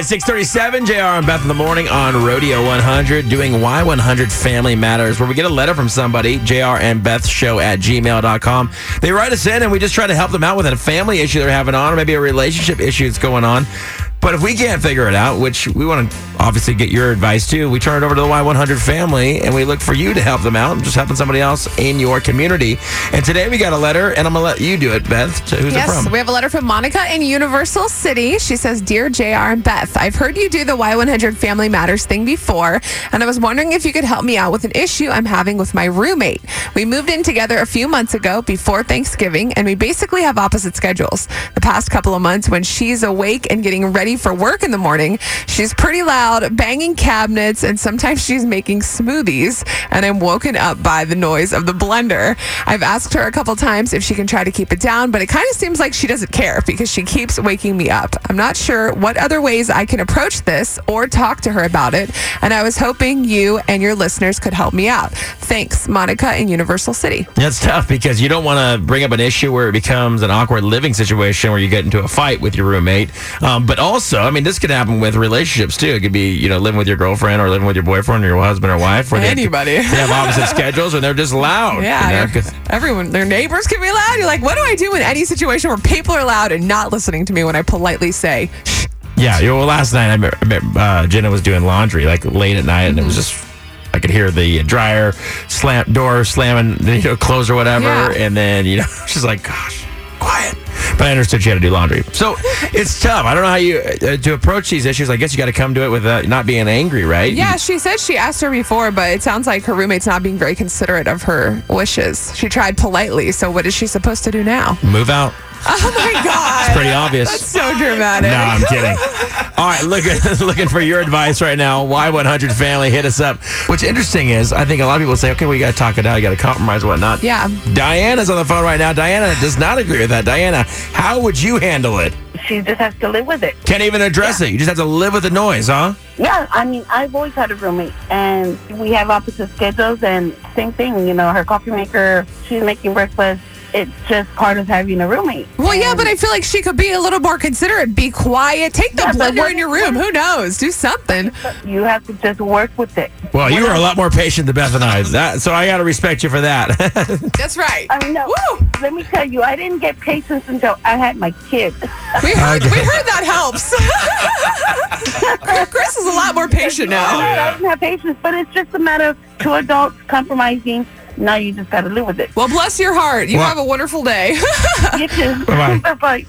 right, 637, JR and Beth in the morning on Rodeo 100, doing Y100 Family Matters, where we get a letter from somebody, JR and Beth show at gmail.com. They write us in and we just try to help them out with a family issue they're having on, or maybe a relationship issue that's going on. But if we can't figure it out, which we want to obviously get your advice too, we turn it over to the Y100 family and we look for you to help them out, just helping somebody else in your community. And today we got a letter, and I'm going to let you do it, Beth. Who's yes, it from? we have a letter from Monica in Universal City. She says, Dear JR and Beth, I've heard you do the Y100 Family Matters thing before, and I was wondering if you could help me out with an issue I'm having with my roommate. We moved in together a few months ago before Thanksgiving, and we basically have opposite schedules. The past couple of months, when she's awake and getting ready for work in the morning, she's pretty loud, banging cabinets, and sometimes she's making smoothies, and I'm woken up by the noise of the blender. I've asked her a couple times if she can try to keep it down, but it kind of seems like she doesn't care because she keeps waking me up. I'm not sure what other ways I can approach this or talk to her about it, and I was hoping you and your listeners could help me out. Thanks, Monica in Universal City. That's tough because you don't want to bring up an issue where it becomes an awkward living situation where you get into a fight with your roommate. Um, but also, I mean, this could happen with relationships too. It could be, you know, living with your girlfriend or living with your boyfriend or your husband or wife. Where they have- Anybody. They have, opposite schedules and they're just loud. Yeah, you know, everyone, their neighbors can be loud. You're like, what do I do in any situation where people are loud and not listening to me when I politely say, Shh. yeah. you know, Well, last night I met, uh, Jenna was doing laundry like late at night and it was just. I could hear the dryer slam door slamming, you know, close or whatever, Yeah. and then you know she's like, "Gosh, quiet." But I understood she had to do laundry, so it's tough. I don't know how you uh, to approach these issues. I guess you got to come to it with uh, not being angry, right? Yeah, she said she asked her before, but it sounds like her roommate's not being very considerate of her wishes. She tried politely, so what is she supposed to do now? Move out. Oh my God. It's pretty obvious. That's so dramatic. No, I'm kidding. All right, looking looking for your advice right now. Y100 family, hit us up. What's interesting is I think a lot of people say, okay, well, you got to talk it out, you got to compromise, whatnot. Yeah. Diana's on the phone right now. Diana does not agree with that. Diana, how would you handle it? She just has to live with it. Can't even address it. You just have to live with the noise, huh? Yeah, I mean, I've always had a roommate, and we have opposite schedules, and same thing. You know, her coffee maker, she's making breakfast. It's just part of having a roommate. Well, yeah, but I feel like she could be a little more considerate. Be quiet. Take the Yeah, but blender in your room. Who knows? Do something. you have to just work with it. Well, you are a lot more patient than Beth and I. That, so I got to respect you for that. That's right. I mean, no, Woo! let me tell you, I didn't get patience until I had my kids. We heard, we heard that helps. Chris is a lot more patient now. I didn't have patience, but it's just a matter of two adults compromising. Now you just got to live with it. Well, bless your heart. You Well- have a wonderful day. You too. Bye-bye. Bye-bye.